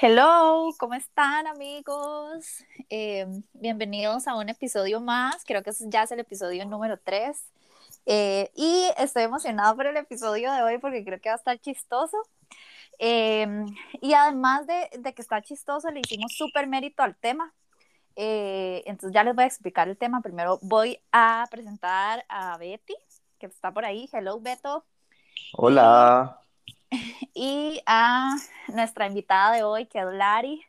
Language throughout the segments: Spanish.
Hello, ¿cómo están amigos? Eh, bienvenidos a un episodio más, creo que ya es el episodio número 3. Eh, y estoy emocionada por el episodio de hoy porque creo que va a estar chistoso. Eh, y además de, de, que está chistoso, le hicimos súper mérito al tema. entonces ya les voy a explicar el tema. Primero voy a presentar a Betty, que está por ahí. Hello, Beto. Hola y a nuestra invitada de hoy, que es Lari,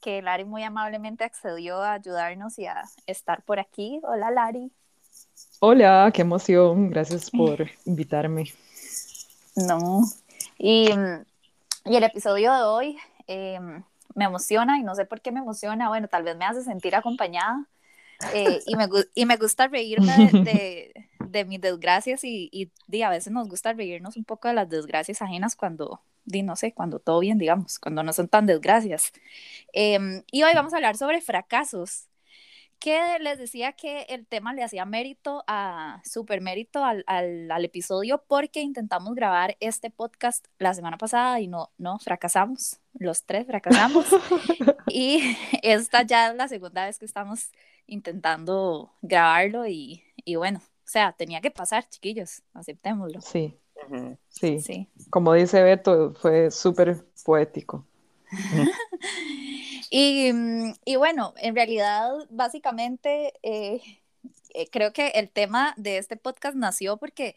que Lari muy amablemente accedió a ayudarnos y a estar por aquí. Hola, Lari. Hola, qué emoción. Gracias por invitarme. No. Y, y el episodio de hoy em, me emociona y no sé por qué me emociona. Bueno, tal vez me hace sentir acompañada. Eh, y, me, y me gusta reírme de, de mis desgracias y, y, a veces nos gusta reírnos un poco de las desgracias ajenas cuando, di, no sé, cuando todo bien, digamos, cuando no son tan desgracias. Em, y hoy vamos a hablar sobre fracasos, que les decía que el tema le hacía mérito, a super mérito al, al, al, episodio porque intentamos grabar este podcast la semana pasada y no, no, fracasamos, los tres fracasamos. y esta ya es la segunda vez que estamos intentando grabarlo y, y bueno, o sea, tenía que pasar, chiquillos, aceptémoslo. Sí, sí. sí. Como dice Beto, fue súper poético. y, y, bueno, en realidad, básicamente, eh, eh, creo que el tema de este podcast nació porque,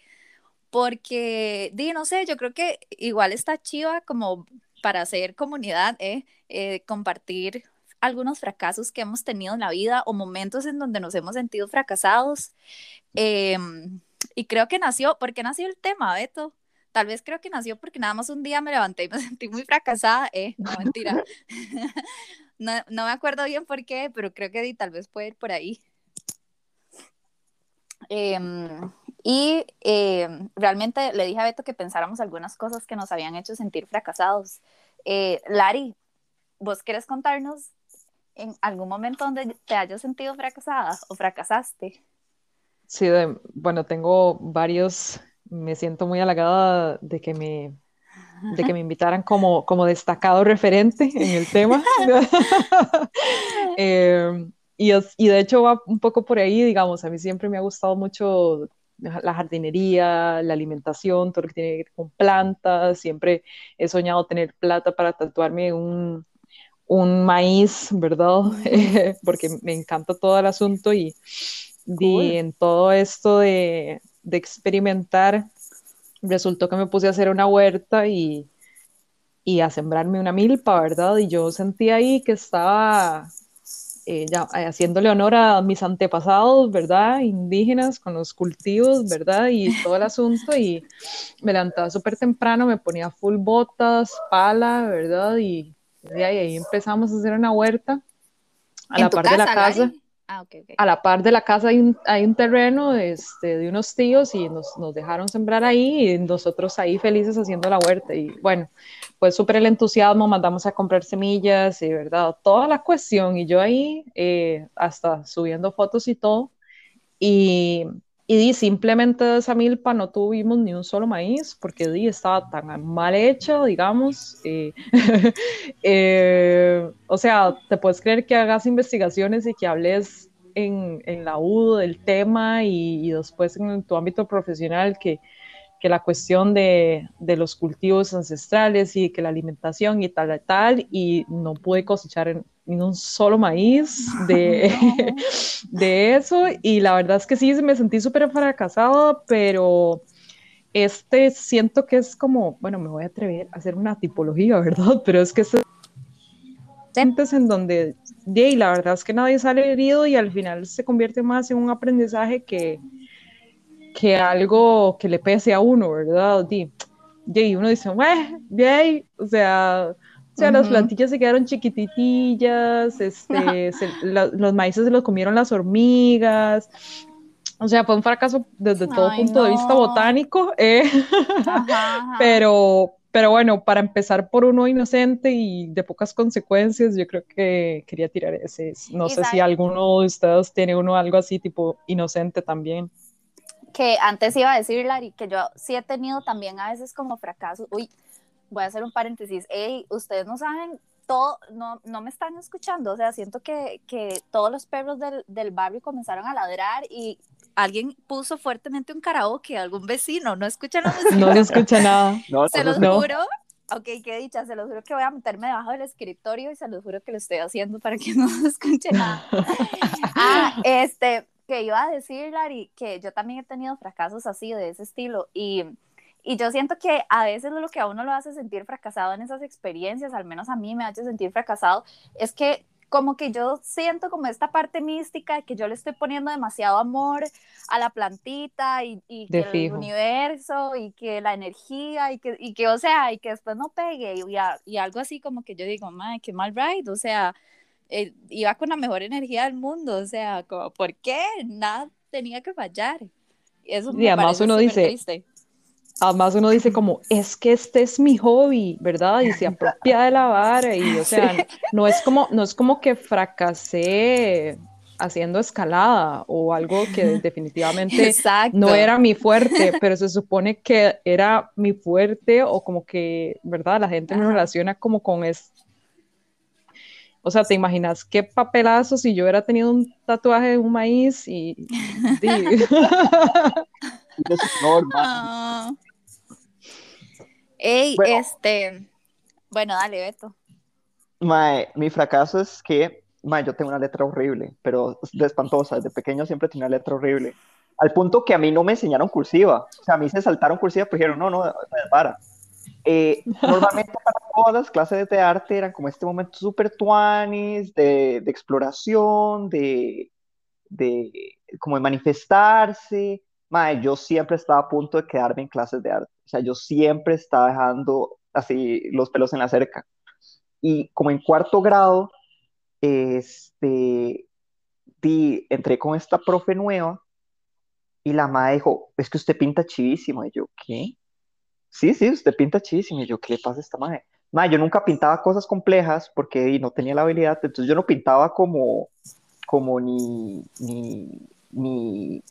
porque, di, no sé, yo creo que igual está chiva como para hacer comunidad, eh, eh compartir algunos fracasos que hemos tenido en la vida o momentos en donde nos hemos sentido fracasados. Em, y creo que nació, ¿por qué nació el tema, Beto? Tal vez creo que nació porque nada más un día me levanté y me sentí muy fracasada. Eh, no, mentira. no, no, me acuerdo bien por qué, pero creo que tal vez puede ir por ahí. Em, y em, realmente le dije a Beto que pensáramos algunas cosas que nos habían hecho sentir fracasados. Eh, Lari, ¿vos querés contarnos en algún momento donde te hayas sentido fracasada o fracasaste? Sí, bueno, tengo varios, me siento muy halagada de que me, de que me invitaran como, como destacado referente en el tema. eh, y, y, de hecho va un poco por ahí, digamos, a mí siempre me ha gustado mucho la jardinería, la alimentación, todo lo que tiene que ver con plantas, siempre he soñado tener plata para tatuarme un, un maíz, ¿verdad? porque me encanta todo el asunto y, en todo esto de, experimentar, resultó que me puse a hacer una huerta y, y a sembrarme una milpa, ¿verdad? Y yo sentí ahí que estaba eh, ya, eh, haciéndole honor a mis antepasados, ¿verdad? Indígenas con los cultivos, ¿verdad? Y todo el asunto. Y me levantaba súper temprano, me ponía full botas, pala, ¿verdad? Y y ahí empezamos a hacer una huerta a la par de la casa. Ah, a la par de la casa hay un, hay un terreno este, de unos tíos y nos, nos, dejaron sembrar ahí y nosotros ahí felices haciendo la huerta. Y bueno, pues súper el entusiasmo, mandamos a comprar semillas y verdad, toda la cuestión. Y yo ahí eh, hasta subiendo fotos y todo. Y y di, simplemente de esa milpa no tuvimos ni un solo maíz porque di, estaba tan mal hecho, digamos. Eh, eh, o sea, te puedes creer que hagas investigaciones y que hables en, en la U del tema y, y, después en tu ámbito profesional que, que la cuestión de, de, los cultivos ancestrales y que la alimentación y tal, tal, y no pude cosechar en, un solo maíz de, de eso. Y la verdad es que sí, me sentí súper fracasado, pero este siento que es como, bueno, me voy a atrever a hacer una tipología, ¿verdad? Pero es que es en donde, y la verdad es que nadie sale herido y al final se convierte más en un aprendizaje que, que algo que le pese a uno, ¿verdad? Y, uno dice, bien, o sea, o sea, las plantillas se quedaron chiquititillas, este, los maíces se los comieron las hormigas. O sea, fue un fracaso desde todo punto de vista botánico, eh. pero, pero bueno, para empezar por uno inocente y de pocas consecuencias, yo creo que quería tirar ese. No sé si alguno de ustedes tiene uno algo así, tipo inocente también. Que antes iba a decir, Lari, que yo sí he tenido también a veces como fracasos. Uy, voy a hacer un paréntesis. Hey, ustedes no saben todo, no, no me están escuchando, o sea, siento que, que todos los perros del, del, barrio comenzaron a ladrar y alguien puso fuertemente un karaoke, algún vecino, no escucha la música. No escucha nada. No, se los no. juro. Ok, qué dicha, se los juro que voy a meterme debajo del escritorio y se los juro que lo estoy haciendo para que no se escuche nada. ah, este, que iba a decir, Lari, que yo también he tenido fracasos así, de ese estilo, y y yo siento que a veces lo que a uno lo hace sentir fracasado en esas experiencias, al menos a mí me hace sentir fracasado, es que como que yo siento como esta parte mística de que yo le estoy poniendo demasiado amor a la plantita y, y que el universo y que la energía y que, y que, o sea, y que después no pegue y, y algo así como que yo digo, madre, qué mal ride, o sea, eh, iba con la mejor energía del mundo, o sea, como, ¿por qué? Nada tenía que fallar. Eso y además uno dice, triste además uno dice como, es que este es mi hobby, ¿verdad? Y se apropia de la vara y, o sea, no, es como, no es como que fracasé haciendo escalada o algo que definitivamente no era mi fuerte, pero se supone que era mi fuerte o como que, ¿verdad? La gente me relaciona como con es o sea, ¿te imaginas qué papelazo si yo hubiera tenido un tatuaje de un maíz y... Ah. Ey, este. Bueno, dale, Beto. Mae, mi fracaso es que, mae, yo tengo una letra horrible, pero de espantosa. Desde pequeño siempre tenía una letra horrible. Al punto que a mí no me enseñaron cursiva. O sea, a mí se saltaron cursiva, pero dijeron, no, no, para. Eh, normalmente para todas las clases de arte eran como este momento súper tuanis, de, de exploración, de, de, como de manifestarse, Mae, yo siempre estaba a punto de quedarme en clases de arte. O sea, yo siempre estaba dejando así los pelos en la cerca. Y como en cuarto grado, este, di, entré con esta profe nueva y la madre dijo, es que usted pinta chivísimo. Y yo, ¿qué? Sí, sí, usted pinta chivísimo. Y yo, ¿qué le pasa a esta madre? Madre, yo nunca pintaba cosas complejas porque no tenía la habilidad, entonces yo no pintaba como, como ni, ni, ni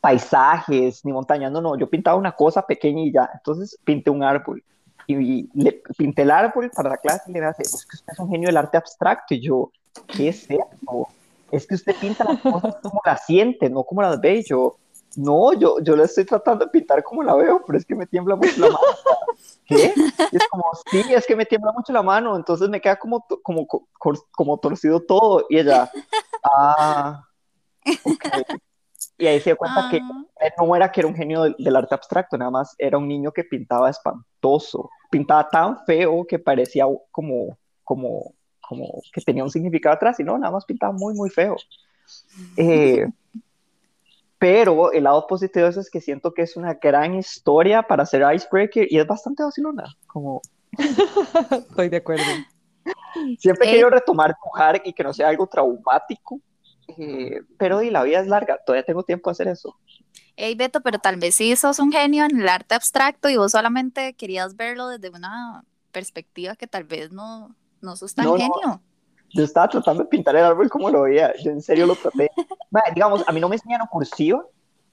paisajes ni montañas, no, no, yo pintaba una cosa pequeña y ya, entonces pinté un árbol y, le pinté el árbol para la clase y le hace, es que usted es un genio del arte abstracto y yo, ¿qué es eso? Es que usted pinta las cosas como las siente, no como las ve, y yo, no, yo, yo la estoy tratando de pintar como la veo, pero es que me tiembla mucho la mano. ¿Qué? es como, sí, es que me tiembla mucho la mano, entonces me queda como, como, como, torcido todo. Y ella, ah, ok. Y ahí se dio cuenta que ah. no era que era un genio del, arte abstracto, nada más era un niño que pintaba espantoso, pintaba tan feo que parecía como, como, como que tenía un significado atrás, y no, nada más pintaba muy, muy feo. Eh, pero el lado positivo es que siento que es una gran historia para hacer Icebreaker y es bastante vacilona, como... Estoy de acuerdo. Siempre he querido retomar dibujar y que no sea algo traumático, eh, pero y la vida es larga, todavía tengo tiempo de hacer eso. Hey Beto, pero tal vez sí sos un genio en el arte abstracto y vos solamente querías verlo desde una perspectiva que tal vez no, no sos tan genio. Yo estaba tratando de pintar el árbol como lo veía, yo en serio lo traté. digamos, a mí no me enseñaron cursiva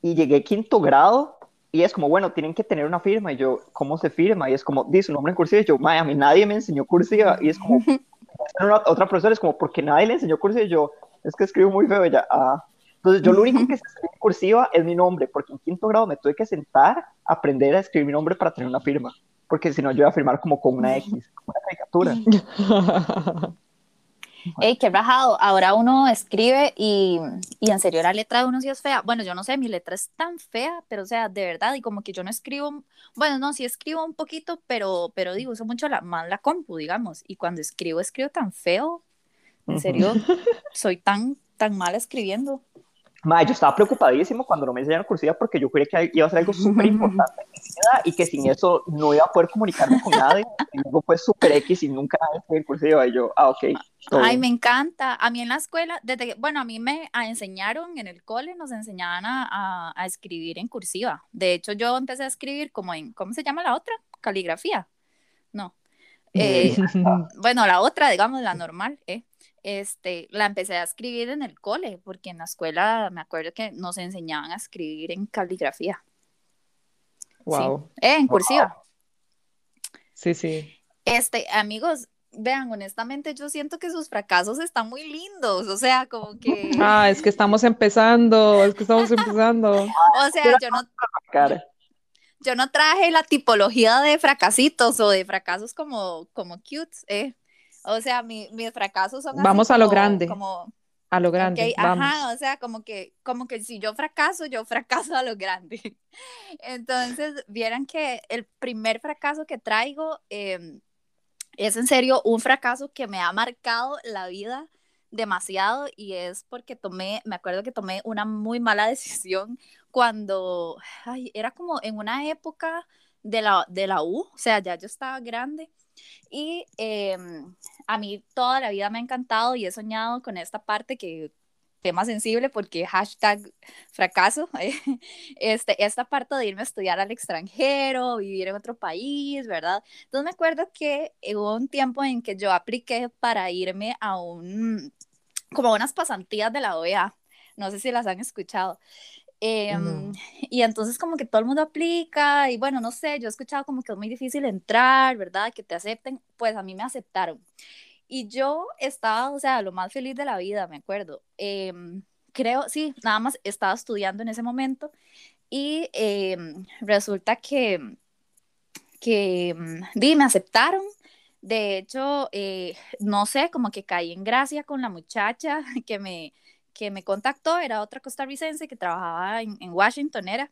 y llegué quinto grado y es como, bueno, tienen que tener una firma. Y yo, ¿cómo se firma? Y es como, dice su nombre en cursiva. Y yo, a mí nadie me enseñó cursiva. Y es como, otra profesora es como, porque nadie le enseñó cursiva. Y yo, es que escribo muy feo ya. Ah. Entonces, yo lo único que sé en cursiva es mi nombre, porque en quinto grado me tuve que sentar a aprender a escribir mi nombre para tener una firma, porque si no, yo iba a firmar como con una X, como una caricatura. Ey, qué rajado. Ahora uno escribe y, y, en serio la letra de uno sí es fea. Bueno, yo no sé, mi letra es tan fea, pero o sea, de verdad, y como que yo no escribo, bueno, no, sí escribo un poquito, pero, pero digo, uso mucho la, más la compu, digamos, y cuando escribo, escribo tan feo, en serio, soy tan, tan mal escribiendo. Ma, yo estaba preocupadísimo cuando no me enseñaron cursiva porque yo creía que iba a ser algo súper importante y que sin eso no iba a poder comunicarme con nadie. Y luego fue súper X y nunca nadie cursiva. Y yo, ah, ok. Ay, me encanta. A mí en la escuela, desde que, bueno, a mí me enseñaron en el cole, nos enseñaban a, a, escribir en cursiva. De hecho, yo empecé a escribir como en, ¿cómo se llama la otra? Caligrafía. No. Eh, bueno, la otra, digamos, la normal, ¿eh? Este, la empecé a escribir en el cole, porque en la escuela me acuerdo que nos enseñaban a escribir en caligrafía. Wow. Eh, en cursiva. Sí, sí. Este, amigos, vean, honestamente yo siento que sus fracasos están muy lindos, o sea, como que... Ah, es que estamos empezando, es que estamos empezando. o sea, yo no... Yo no traje la tipología de fracasitos o de fracasos como, como cutes, ¿eh? O sea, mi, mis fracasos son... Vamos a lo grande. Como, a lo grande. vamos. Ajá, o sea, como que, como que si yo fracaso, yo fracaso a lo grande. Entonces, vieran que el primer fracaso que traigo eh, es en serio un fracaso que me ha marcado la vida demasiado y es porque tomé, me acuerdo que tomé una muy mala decisión cuando, ay, era como en una época de la, de la U, o sea, ya yo estaba grande y em, a mí toda la vida me ha encantado y he soñado con esta parte que tema sensible porque hashtag fracaso, este, esta parte de irme a estudiar al extranjero, vivir en otro país, ¿verdad? Entonces me acuerdo que hubo un tiempo en que yo apliqué para irme a un, como unas pasantías de la OEA, no sé si las han escuchado. Em, y entonces como que todo el mundo aplica y bueno, no sé, yo he escuchado como que es muy difícil entrar, ¿verdad? Que te acepten, pues a mí me aceptaron. Y yo estaba, o sea, lo más feliz de la vida, me acuerdo. Em, creo, sí, nada más estaba estudiando en ese momento y em, resulta que, que di, me aceptaron. De hecho, eh, no sé, como que caí en gracia con la muchacha que me, que me contactó, era otra costarricense que trabajaba en, en Washington, era,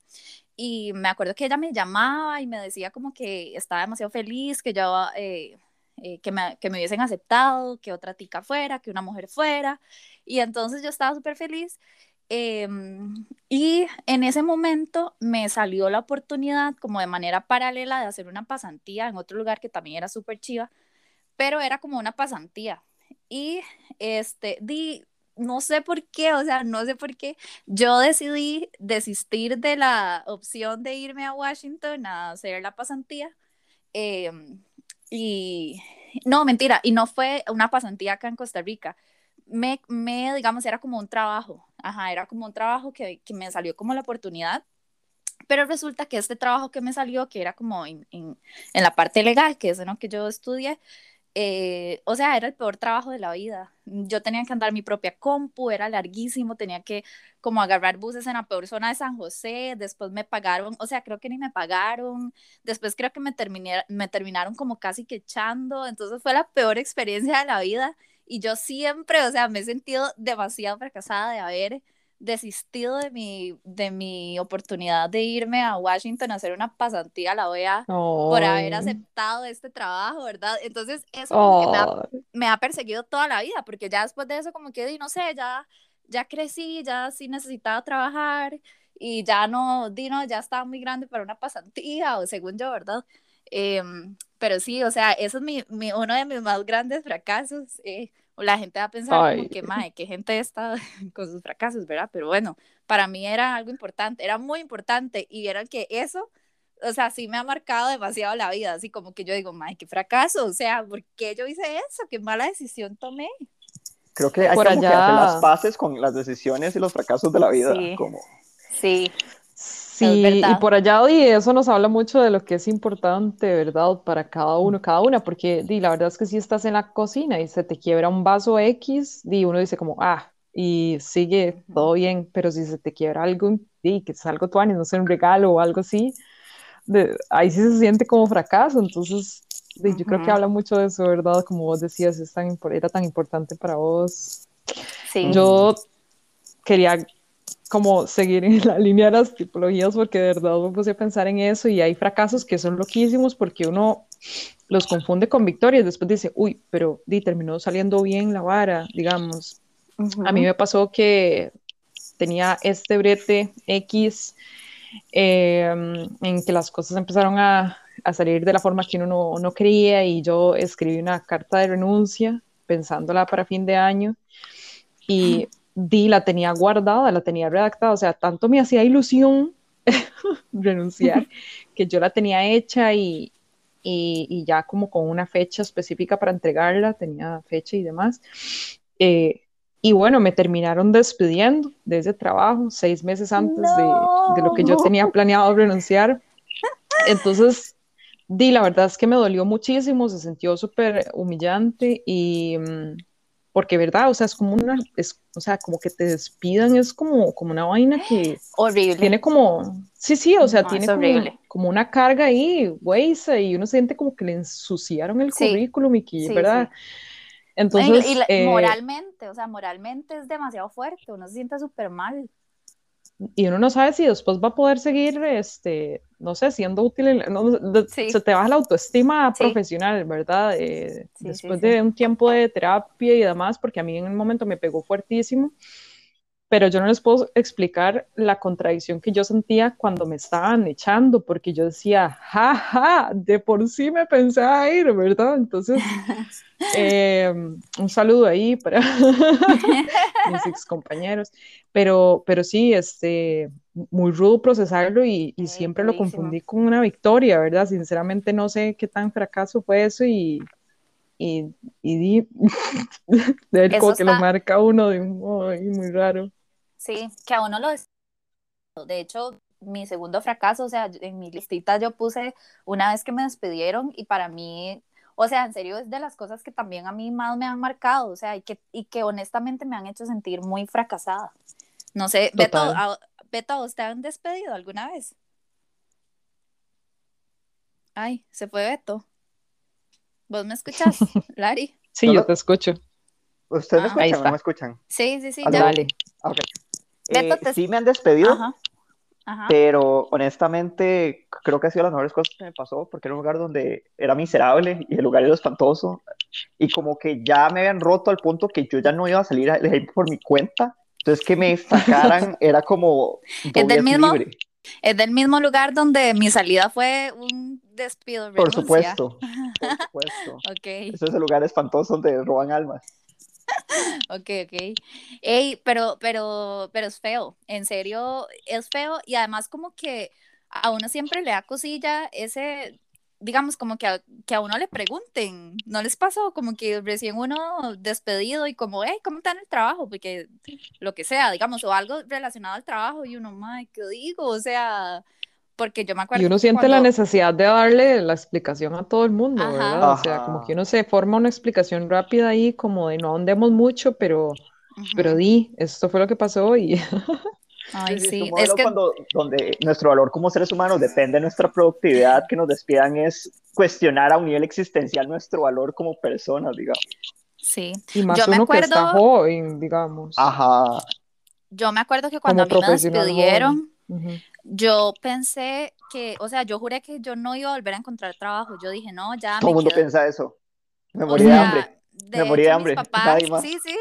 y me acuerdo que ella me llamaba y me decía como que estaba demasiado feliz, que yo... Eh, eh, que, me, que me hubiesen aceptado, que otra tica fuera, que una mujer fuera. Y entonces yo estaba súper feliz. Em, y en ese momento me salió la oportunidad como de manera paralela de hacer una pasantía en otro lugar que también era súper chiva, pero era como una pasantía. Y este, di, no sé por qué, o sea, no sé por qué, yo decidí desistir de la opción de irme a Washington a hacer la pasantía. Eh, y no, mentira, y no fue una pasantía acá en Costa Rica. Me, me digamos, era como un trabajo, ajá, era como un trabajo que, que me salió como la oportunidad pero resulta que este trabajo que me salió, que era como en, en, en la parte legal, que es en lo que yo estudié, eh, o sea, era el peor trabajo de la vida. Yo tenía que andar mi propia compu, era larguísimo, tenía que como agarrar buses en la peor zona de San José, después me pagaron, o sea, creo que ni me pagaron, después creo que me, terminé, me terminaron como casi que echando, entonces fue la peor experiencia de la vida y yo siempre, o sea, me he sentido demasiado fracasada de haber desistido de mi, de mi oportunidad de irme a Washington a hacer una pasantía a la OEA por haber aceptado este trabajo, ¿verdad? Entonces eso me, ha, perseguido toda la vida, porque ya después de eso como que, no sé, ya, ya crecí, ya sí necesitaba trabajar y ya no, di, ya estaba muy grande para una pasantía, o según yo, ¿verdad? Em, pero sí, o sea, eso es mi, mi, uno de mis más grandes fracasos. Eh, la gente va a pensar como que, madre, qué gente está con sus fracasos, ¿verdad? Pero bueno, para mí era algo importante, era muy importante y era que eso, o sea, sí me ha marcado demasiado la vida, así como que yo digo, madre, qué fracaso, o sea, ¿por qué yo hice eso? ¿Qué mala decisión tomé? Creo que hay Por como que hacer las paces con las decisiones y los fracasos de la vida. Sí. Como... Sí. Sí, y por allá, y eso nos habla mucho de lo que es importante, ¿verdad? Para cada uno, cada una, porque di, la verdad es que si estás en la cocina y se te quiebra un vaso X, di, uno dice como, ah, y sigue todo bien, pero si se te quiebra algo, di, que es algo tuanis, no sé, un regalo o algo así, de, ahí sí se siente como fracaso, entonces di, yo creo que habla mucho de eso, ¿verdad? Como vos decías, es tan, era tan importante para vos. Sí. Yo quería como seguir en la línea de las tipologías porque de verdad me puse a pensar en eso y hay fracasos que son loquísimos porque uno los confunde con victorias, después dice, uy, pero di, terminó saliendo bien la vara, digamos. A mí me pasó que tenía este brete X em, en que las cosas empezaron a, a, salir de la forma que uno no, no creía y yo escribí una carta de renuncia pensándola para fin de año y di, la tenía guardada, la tenía redactada, o sea, tanto me hacía ilusión renunciar que yo la tenía hecha y, y, ya como con una fecha específica para entregarla, tenía fecha y demás. Eh, y bueno, me terminaron despidiendo de ese trabajo seis meses antes de, de, lo que yo tenía planeado renunciar. Entonces, di, la verdad es que me dolió muchísimo, se sintió súper humillante y mm, porque verdad, o sea, es como una, es, o sea, como que te despidan, es como, como una vaina que Horrible. tiene como, sí, sí, o sea, No, tiene como, una carga ahí, güey, y uno siente como que le ensuciaron el Sí, currículum y que, sí, ¿verdad? sí. Entonces, y la- eh, moralmente, o sea, moralmente es demasiado fuerte, uno se siente súper mal. Y uno no sabe si después va a poder seguir, este, no sé, siendo útil, no, de- Sí. se te baja la autoestima Sí. profesional, ¿verdad? Eh, Sí, sí, después de un tiempo de terapia y demás, porque a mí en un momento me pegó fuertísimo, pero yo no les puedo explicar la contradicción que yo sentía cuando me estaban echando, porque yo decía, ja, ja, de por sí me pensaba ir, ¿verdad? Entonces, eh, un saludo ahí para mis ex compañeros, pero, pero sí, este, muy rudo procesarlo y, y siempre lo confundí con una victoria, ¿verdad? Sinceramente no sé qué tan fracaso fue eso y, y, y di, de ver como Eso que lo está- marca uno de un modo ahí muy raro. Sí, que a uno lo De hecho, mi segundo fracaso, o sea, en mi listita yo puse una vez que me despidieron y para mí, o sea, en serio es de las cosas que también a mí más me han marcado, o sea, y que, y que honestamente me han hecho sentir muy fracasada. No sé, Beto, a, Beto, ¿a vos te han despedido alguna vez? Ay, se fue Beto. ¿Vos me escuchás, Lari? Sí, yo te escucho. ¿Ustedes me Ah. Ahí escuchan o no está. me escuchan? Sí, sí, sí, ya. Dale. Ok. Beto, Eh, te- Sí me han despedido, Ajá. Ajá. pero honestamente creo que ha sido las mejores cosas que me pasó porque era un lugar donde era miserable y el lugar era espantoso y como que ya me habían roto al punto que yo ya no iba a salir a por mi cuenta. Entonces que me sacaran era como del doble mismo libre. Es del mismo lugar donde mi salida fue un despido. Por renuncia. supuesto, por supuesto. Ok, Ese es el lugar espantoso donde roban almas. Ok, ok. Ey, pero, pero, pero es feo, en serio, es feo y además como que a uno siempre le da cosilla ese, digamos, como que a, que a uno le pregunten, ¿no les pasó? Como que recién uno despedido y como, hey, ¿cómo está en el trabajo? Porque lo que sea, digamos, o algo relacionado al trabajo y uno, ay, ¿qué digo? O sea, porque yo me acuerdo Y uno siente la cuando- necesidad de darle la explicación a todo el mundo, Ajá. ¿verdad? O sea, como que uno se forma una explicación rápida ahí, como de no andemos mucho, pero, pero di, esto fue lo que pasó y Ay, Sí, sí, es que cuando, donde nuestro valor como seres humanos depende de nuestra productividad, que nos despidan es cuestionar a un nivel existencial nuestro valor como personas, digamos. sí. y más Yo me uno que está acuerdo- joven, digamos, Ajá. Yo me acuerdo que cuando a como mí me despidieron, joven. Yo pensé que, o sea, yo juré que yo no iba a volver a encontrar trabajo. Yo dije, no, ya Todo me el mundo piensa eso. Me O morí de hambre. de Me morí de hambre, Mis papás, sí, sí.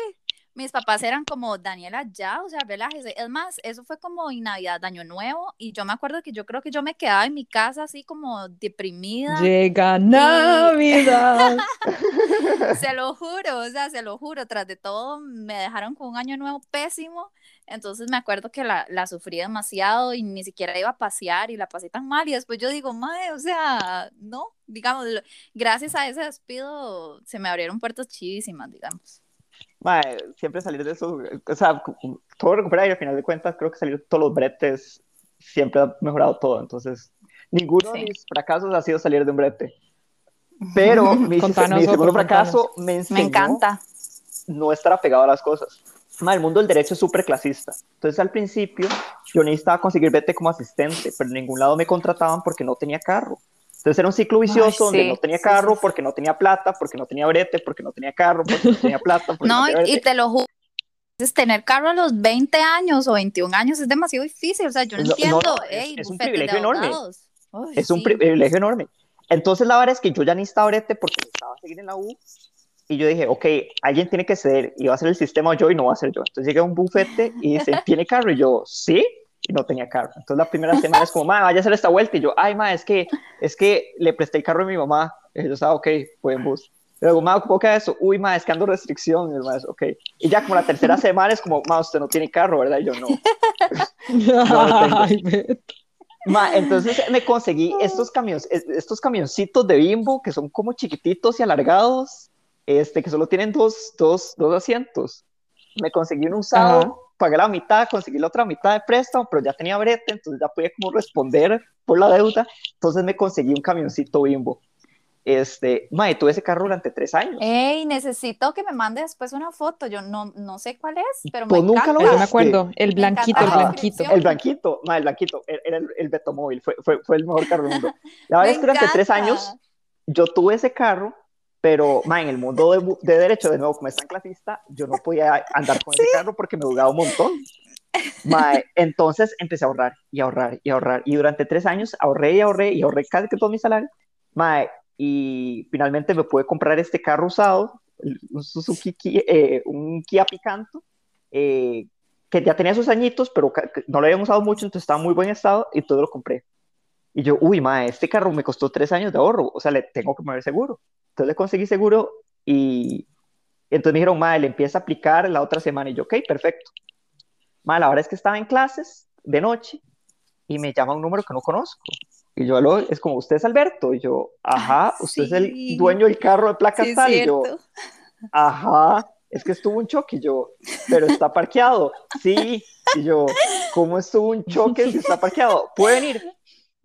Mis papás eran como, Daniela, ya, o sea, relájese. Es más, eso fue como en Navidad, Año Nuevo, y yo me acuerdo que yo creo que yo me quedaba en mi casa así como deprimida. Llega Navidad. Se lo juro, o sea, se lo juro, tras de todo me dejaron con un año nuevo pésimo, entonces me acuerdo que la, la sufrí demasiado y ni siquiera iba a pasear y la pasé tan mal y después yo digo, madre, o sea, no, digamos, lo- gracias a ese despido se me abrieron puertas chivísimas, digamos. Mae, siempre salir de eso, o sea, todo recuperar y al final de cuentas creo que salir de todos los bretes siempre ha mejorado todo. Entonces, ninguno de Sí. mis fracasos ha sido salir de un brete. Pero mi, mi segundo fracaso me enseñó Me encanta. no estar apegado a las cosas. Ma, el mundo del derecho es súper clasista. Entonces, al principio, yo necesitaba conseguir vete como asistente, pero en ningún lado me contrataban porque no tenía carro. Entonces, era un ciclo vicioso donde sí, no tenía carro, sí, sí. porque no tenía plata, porque no tenía brete, porque no tenía carro, porque no tenía plata, porque no, No, tenía y, te lo juro, es tener carro a los 20 años o 21 años es demasiado difícil, o sea, yo no, No, entiendo, no, es- ey, es un privilegio enorme. Es un privilegio enorme. Entonces, la verdad es que yo ya necesitaba brete porque necesitaba seguir en la U. Y yo dije, ok, alguien tiene que ceder y va a ser el sistema yo y no va a ser yo. Entonces llegué a un bufete y dice, ¿tiene carro? Y yo, sí, y no tenía carro. Entonces la primera semana es como, ma, vaya a hacer esta vuelta. Y yo, ay, ma, es que, es que le presté el carro a mi mamá. Y ellos, ah, ok, fue en bus. Luego, ma, ¿cómo queda eso? Uy, ma, es que ando restricción. Y ma, es, ok. Y ya como la tercera semana es como, ma, usted no tiene carro, ¿verdad? Y yo, no. Ay, Beto. Ma, entonces me conseguí estos camiones, estos camioncitos de bimbo que son como chiquititos y alargados, este, que solo tienen dos, dos, dos asientos. Me conseguí un usado, Ajá. pagué la mitad, conseguí la otra mitad de préstamo, pero ya tenía brete, entonces ya podía como responder por la deuda, entonces me conseguí un camioncito bimbo. Este, mae, tuve ese carro durante tres años. Ey, necesito que me mande después una foto. Yo no, no sé cuál es, pero Pues me nunca lo encanta. Yo me acuerdo, el blanquito, el la blanquito. El blanquito, mae, el blanquito, era el, el Betomóvil, fue, fue, fue el mejor carro del mundo. La verdad es que durante tres años yo tuve ese carro, pero mae, en el mundo de, de derecho, de nuevo, como es tan clasista, yo no podía andar con ese carro porque me jugaba un montón. Mae, entonces empecé a ahorrar y ahorrar y ahorrar. Y durante tres años ahorré y ahorré y ahorré casi que todo mi salario. Mae, y finalmente me pude comprar este carro usado, un Suzuki, Ki- eh, un Kia Picanto, eh, que ya tenía sus añitos, pero no lo habían usado mucho, entonces estaba en muy buen estado y todo lo compré. Y yo, uy, mae, este carro me costó tres años de ahorro, o sea, le tengo que poner seguro. Entonces le conseguí seguro y entonces me dijeron, mae, le empieza a aplicar la otra semana. Y yo, ok, perfecto. Mae, la verdad es que estaba en clases de noche y me llama un número que no conozco. Y yo, "Aló, es como, ¿usted es Alberto? Y yo, ajá, usted es el dueño del carro de placas Sí, tal. Y yo, ajá, es que estuvo un choque. Y yo, pero está parqueado. Sí. Y yo, ¿cómo estuvo un choque si está parqueado? ¿Puede venir?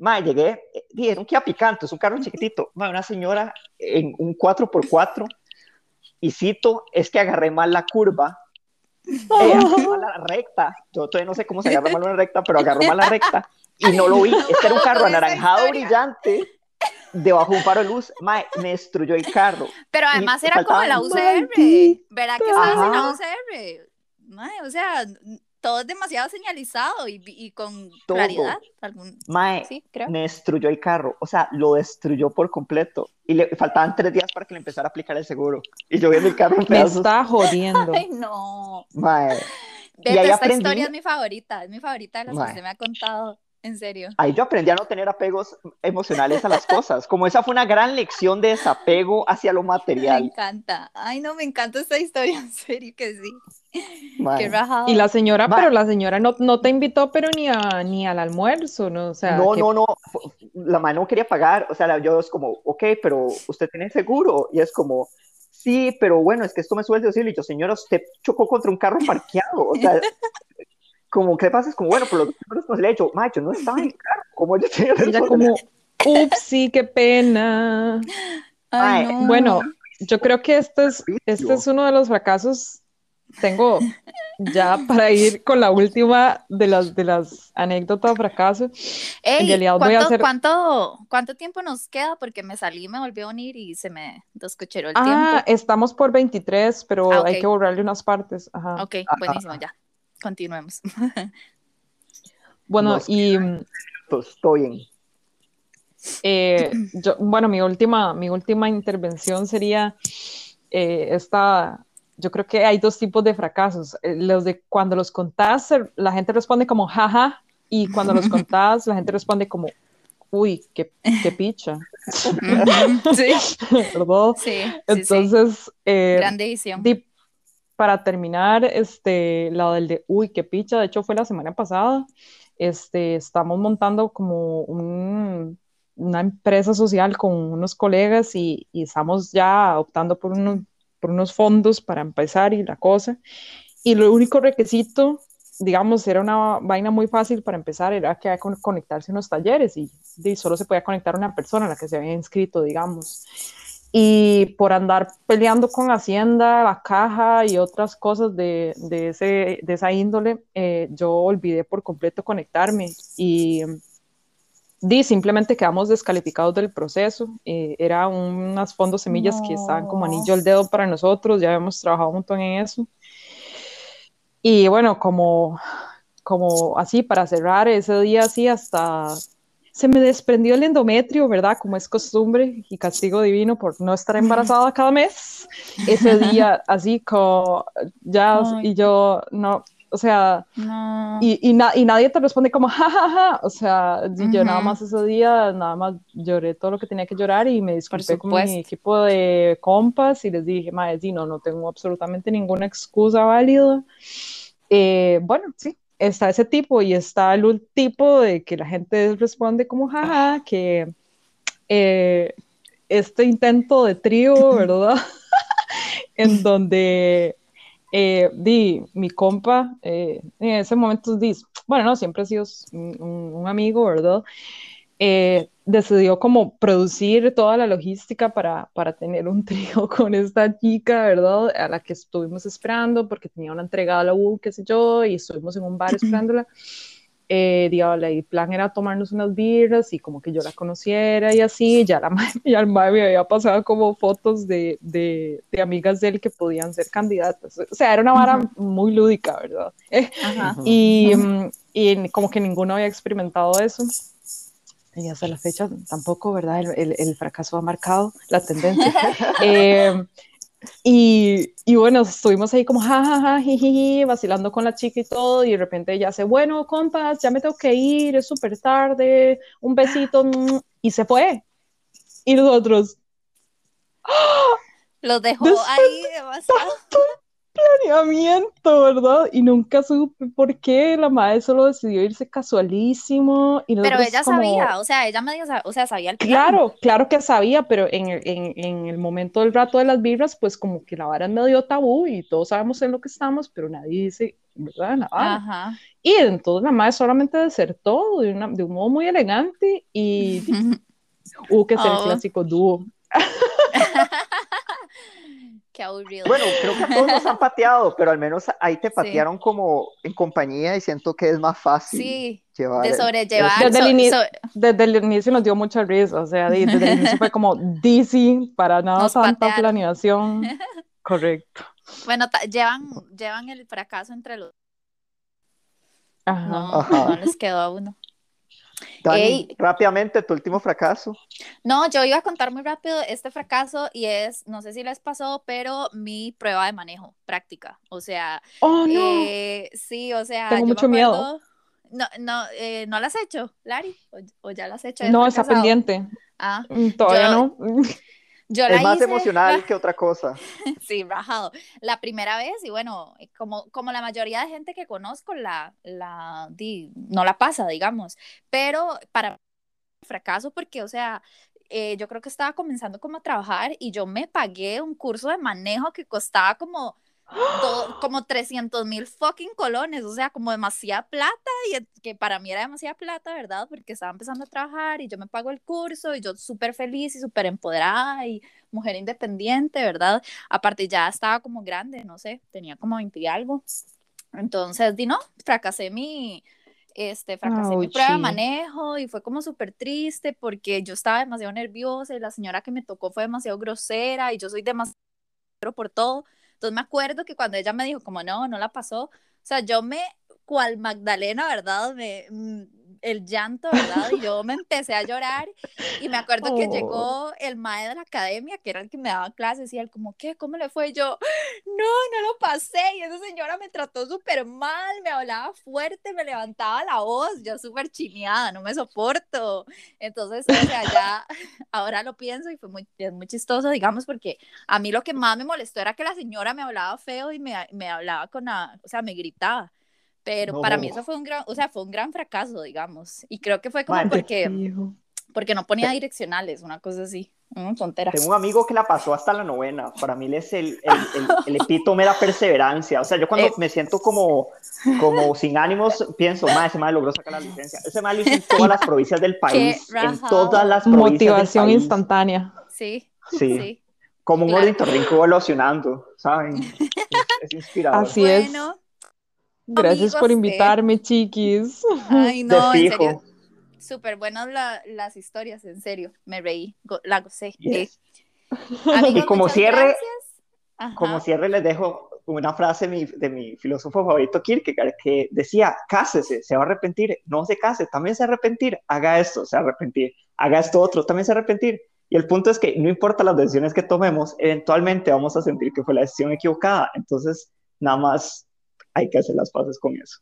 Ma, llegué, di, era un Kia Picanto, es un carro chiquitito. Ma, una señora en un 4x4 y cito, es que agarré mal la curva. Eh, agarré mal la recta. Yo todavía no sé cómo se agarra mal una recta, pero agarró mal la recta y no lo vi. Este era un carro anaranjado brillante debajo de un faro de luz. Ma, me destruyó el carro. Pero además era como la UCR. ¿Verdad que estaba en la. UCR? Mae, o sea, todo es demasiado señalizado y, y con Todo. claridad. Algún... Mae, Sí, creo. me destruyó el carro, o sea, lo destruyó por completo. Y le faltaban tres días para que le empezara a aplicar el seguro. Y yo viendo el carro en Me pedazos. está jodiendo. Ay, no. Mae, Ve, Y ahí pero esta aprendí- historia es mi favorita. Es mi favorita de las Mae. que usted me ha contado. En serio. ahí yo aprendí a no tener apegos emocionales a las cosas. Como esa fue una gran lección de desapego hacia lo Me material. encanta. Ay, no, me encanta esta historia. En serio que sí. Qué rajado. Y la señora, pero la señora no, no te invitó, pero ni, a, ni al almuerzo, ¿no? O sea, no, que- no, no, la mano no quería pagar, o sea, yo es como, ok, pero usted tiene seguro, y es como, sí, pero bueno, es que esto me sube el deducible, y yo, señora, usted chocó contra un carro parqueado, o sea, como, ¿qué pasa? Es como, bueno, pero lo que tengo responsabilidad, yo, macho, no estaba en el carro, ¿cómo yo tenía ella como, upsi, qué pena. Ay, Ay, no. Bueno, yo creo que este es, este es uno de los fracasos. Tengo ya para ir con la última de las, de las anécdotas de fracaso. Ey, en realidad voy a ¿cuánto, hacer- cuánto, cuánto tiempo nos queda? Porque me salí, me volvió a unir y se me descocheró el Ah, tiempo. estamos por 23, pero Ah, hay ok. que borrarle unas partes. Ajá. Ok, buenísimo, ya. Continuemos. Bueno, Nos y mm, Estoy bien. eh, yo, bueno, mi última, mi última intervención sería eh, esta. Yo creo que hay dos tipos de fracasos. Eh, Los de cuando los contás, la gente responde como jaja, y cuando los contás, la gente responde como uy, qué, qué picha, sí, ¿verdad? sí, sí, sí. Entonces, eh, Gran decisión. di- para terminar, este, la del de uy, qué picha, de hecho fue la semana pasada, este, estamos montando como un- una empresa social con unos colegas y, y estamos ya optando por unos, por unos fondos para empezar y la cosa. Y lo único requisito, digamos, era una vaina muy fácil para empezar, era que había que conectarse a unos talleres y, y solo se podía conectar una persona, la que se había inscrito, digamos. Y por andar peleando con Hacienda, la caja y otras cosas de, de, ese, de esa índole, eh, yo olvidé por completo conectarme y di, simplemente quedamos descalificados del proceso. Eh, era unas fondos semillas que estaban como No. anillo al dedo para nosotros, ya habíamos trabajado un montón en eso. Y bueno, como, como así, para cerrar ese día así hasta se me desprendió el endometrio, ¿verdad? Como es costumbre y castigo divino por no estar embarazada cada mes. Ese día así como ya Ay. y yo no, o sea, No. y, y, na- y nadie te responde como jajaja, o sea, y yo nada más ese día, nada más lloré todo lo que tenía que llorar y me disculpé con mi equipo de compas y les dije, sí, no, no tengo absolutamente ninguna excusa válida. Eh, bueno, sí, está ese tipo y está el tipo de que la gente responde como jaja, que eh, este intento de trío, ¿verdad? en donde eh, di, mi compa, eh, en ese momento, di, bueno, no, siempre ha sido un, un- un amigo, ¿verdad? eh, decidió como producir toda la logística para, para tener un trío con esta chica, ¿verdad? A la que estuvimos esperando porque tenía una entregada a la U, qué sé yo, y estuvimos en un bar esperándola. Eh, digamos, el plan era tomarnos unas birras y como que yo la conociera y así, ya la ya el me había pasado como fotos de, de, de, amigas de él que podían ser candidatas, o sea, era una vara muy lúdica, ¿verdad? y, mm, y como que ninguno había experimentado eso y hasta la fecha tampoco, ¿verdad? El, el, fracaso ha marcado la tendencia. eh, y, y, bueno, estuvimos ahí como jajaja, jiji, vacilando con la chica y todo, y de repente ella hace, bueno, compas, ya me tengo que ir, es súper tarde, un besito, mm", y se fue. Y nosotros... Lo dejó ahí demasiado planeamiento, ¿verdad? Y nunca supe por qué la madre solo decidió irse casualísimo. Y pero ella sabía, o sea, ella me dijo, o sea, sabía el plan. Claro, claro que sabía, pero en, en, en, el momento del rato de las vibras, pues como que la vara es medio tabú y todos sabemos en lo que estamos, pero nadie dice, ¿verdad? Nada. Ajá. Y entonces la madre solamente desertó de, una, de un modo muy elegante y hubo que ser el oh. clásico dúo. Qué aburrido. Bueno, creo que todos nos han pateado, pero al menos ahí te patearon como en compañía y siento que es más fácil sí, de sobrellevar. Desde, el inicio, desde, el inicio, nos dio mucha risa, o sea, desde el inicio fue como dizzy, para nada tanta planeación. Correcto. Bueno, llevan, llevan el fracaso entre los... Ajá. No, no les quedó a uno. Dani, rápidamente, tu último fracaso. No, yo iba a contar muy rápido este fracaso y es, no sé si les pasó, pero mi prueba de manejo práctica. O sea, oh, no. Eh, sí, o sea, tengo mucho miedo. No, no, eh, ¿no la has hecho, Lari? ¿O, ya la has hecho? No, está pendiente. Ah, mm, todavía no. es más emocional que otra cosa. sí, rajado. La primera vez, y bueno, como, como la mayoría de gente que conozco, la, la, no la pasa, digamos. Pero para fracaso, porque, o sea, eh, yo creo que estaba comenzando como a trabajar y yo me pagué un curso de manejo que costaba como como 300 mil fucking colones, o sea, como demasiada plata, y que para mí era demasiada plata, ¿verdad? Porque estaba empezando a trabajar y yo me pago el curso y yo súper feliz y súper empoderada y mujer independiente, ¿verdad? Aparte ya estaba como grande, no sé, tenía como 20 y algo. Entonces, di no, fracasé mi, este, fracasé mi prueba de manejo y fue como súper triste porque yo estaba demasiado nerviosa y la señora que me tocó fue demasiado grosera y yo soy demasiado por todo. Entonces me acuerdo que cuando ella me dijo como no, no la pasó, o sea, yo me, cual Magdalena, ¿verdad? Me, mm, el llanto, ¿verdad? Y yo me empecé a llorar y me acuerdo que llegó oh. el maestro de la academia, que era el que me daba clases, y él como, ¿qué? ¿Cómo le fue? Y yo, no, no lo pasé. Y esa señora me trató súper mal, me hablaba fuerte, me levantaba la voz, yo súper chineada, no me soporto. Entonces, o sea, ya ahora lo pienso y fue muy, es muy chistoso, digamos, porque a mí lo que más me molestó era que la señora me hablaba feo y me, me hablaba con la, o sea, me gritaba. Pero para mí eso fue un gran, o sea, fue un gran fracaso, digamos. Y creo que fue como porque, porque no ponía direccionales, una cosa así, tontera. Tengo un amigo que la pasó hasta la novena. Para mí es el, el, el, epítome de la perseverancia. O sea, yo cuando eh. me siento como, como sin ánimos, pienso, más ese mal logró sacar la licencia. Ese mal lo hizo en todas las provincias del país. En todas las provincias Motivación instantánea. Sí. Sí. Como un ornitorrinco evolucionando, ¿saben? Es, inspirador. Así es. Gracias por invitarme, chiquis. Ay, no, en serio. Súper buenas las historias, en serio. Me reí, la gocé. y como cierre, como cierre les dejo una frase de mi, filósofo favorito, Kierkegaard, que decía, cásese, se va a arrepentir, no se case, también se va a arrepentir, haga esto, se va a arrepentir, haga esto otro, también se va a arrepentir. Y el punto es que no importa las decisiones que tomemos, eventualmente vamos a sentir que fue la decisión equivocada. Entonces, nada más hay que hacer las paces con eso.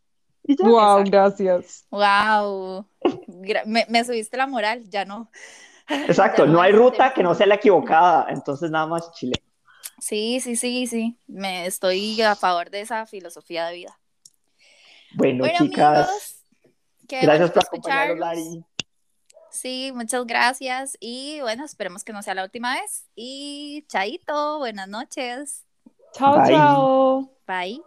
wow, gracias. Wow. Me, subiste la moral, ya no. Exacto, no, hay ruta que no sea la equivocada, entonces nada más Chile. Sí, sí, sí, sí. Me estoy a favor de esa filosofía de vida. Bueno, chicas, gracias por acompañarnos, Lari. Sí, muchas gracias y bueno, esperemos que no sea la última vez. Y chaito, buenas noches. Chao, chao. Bye.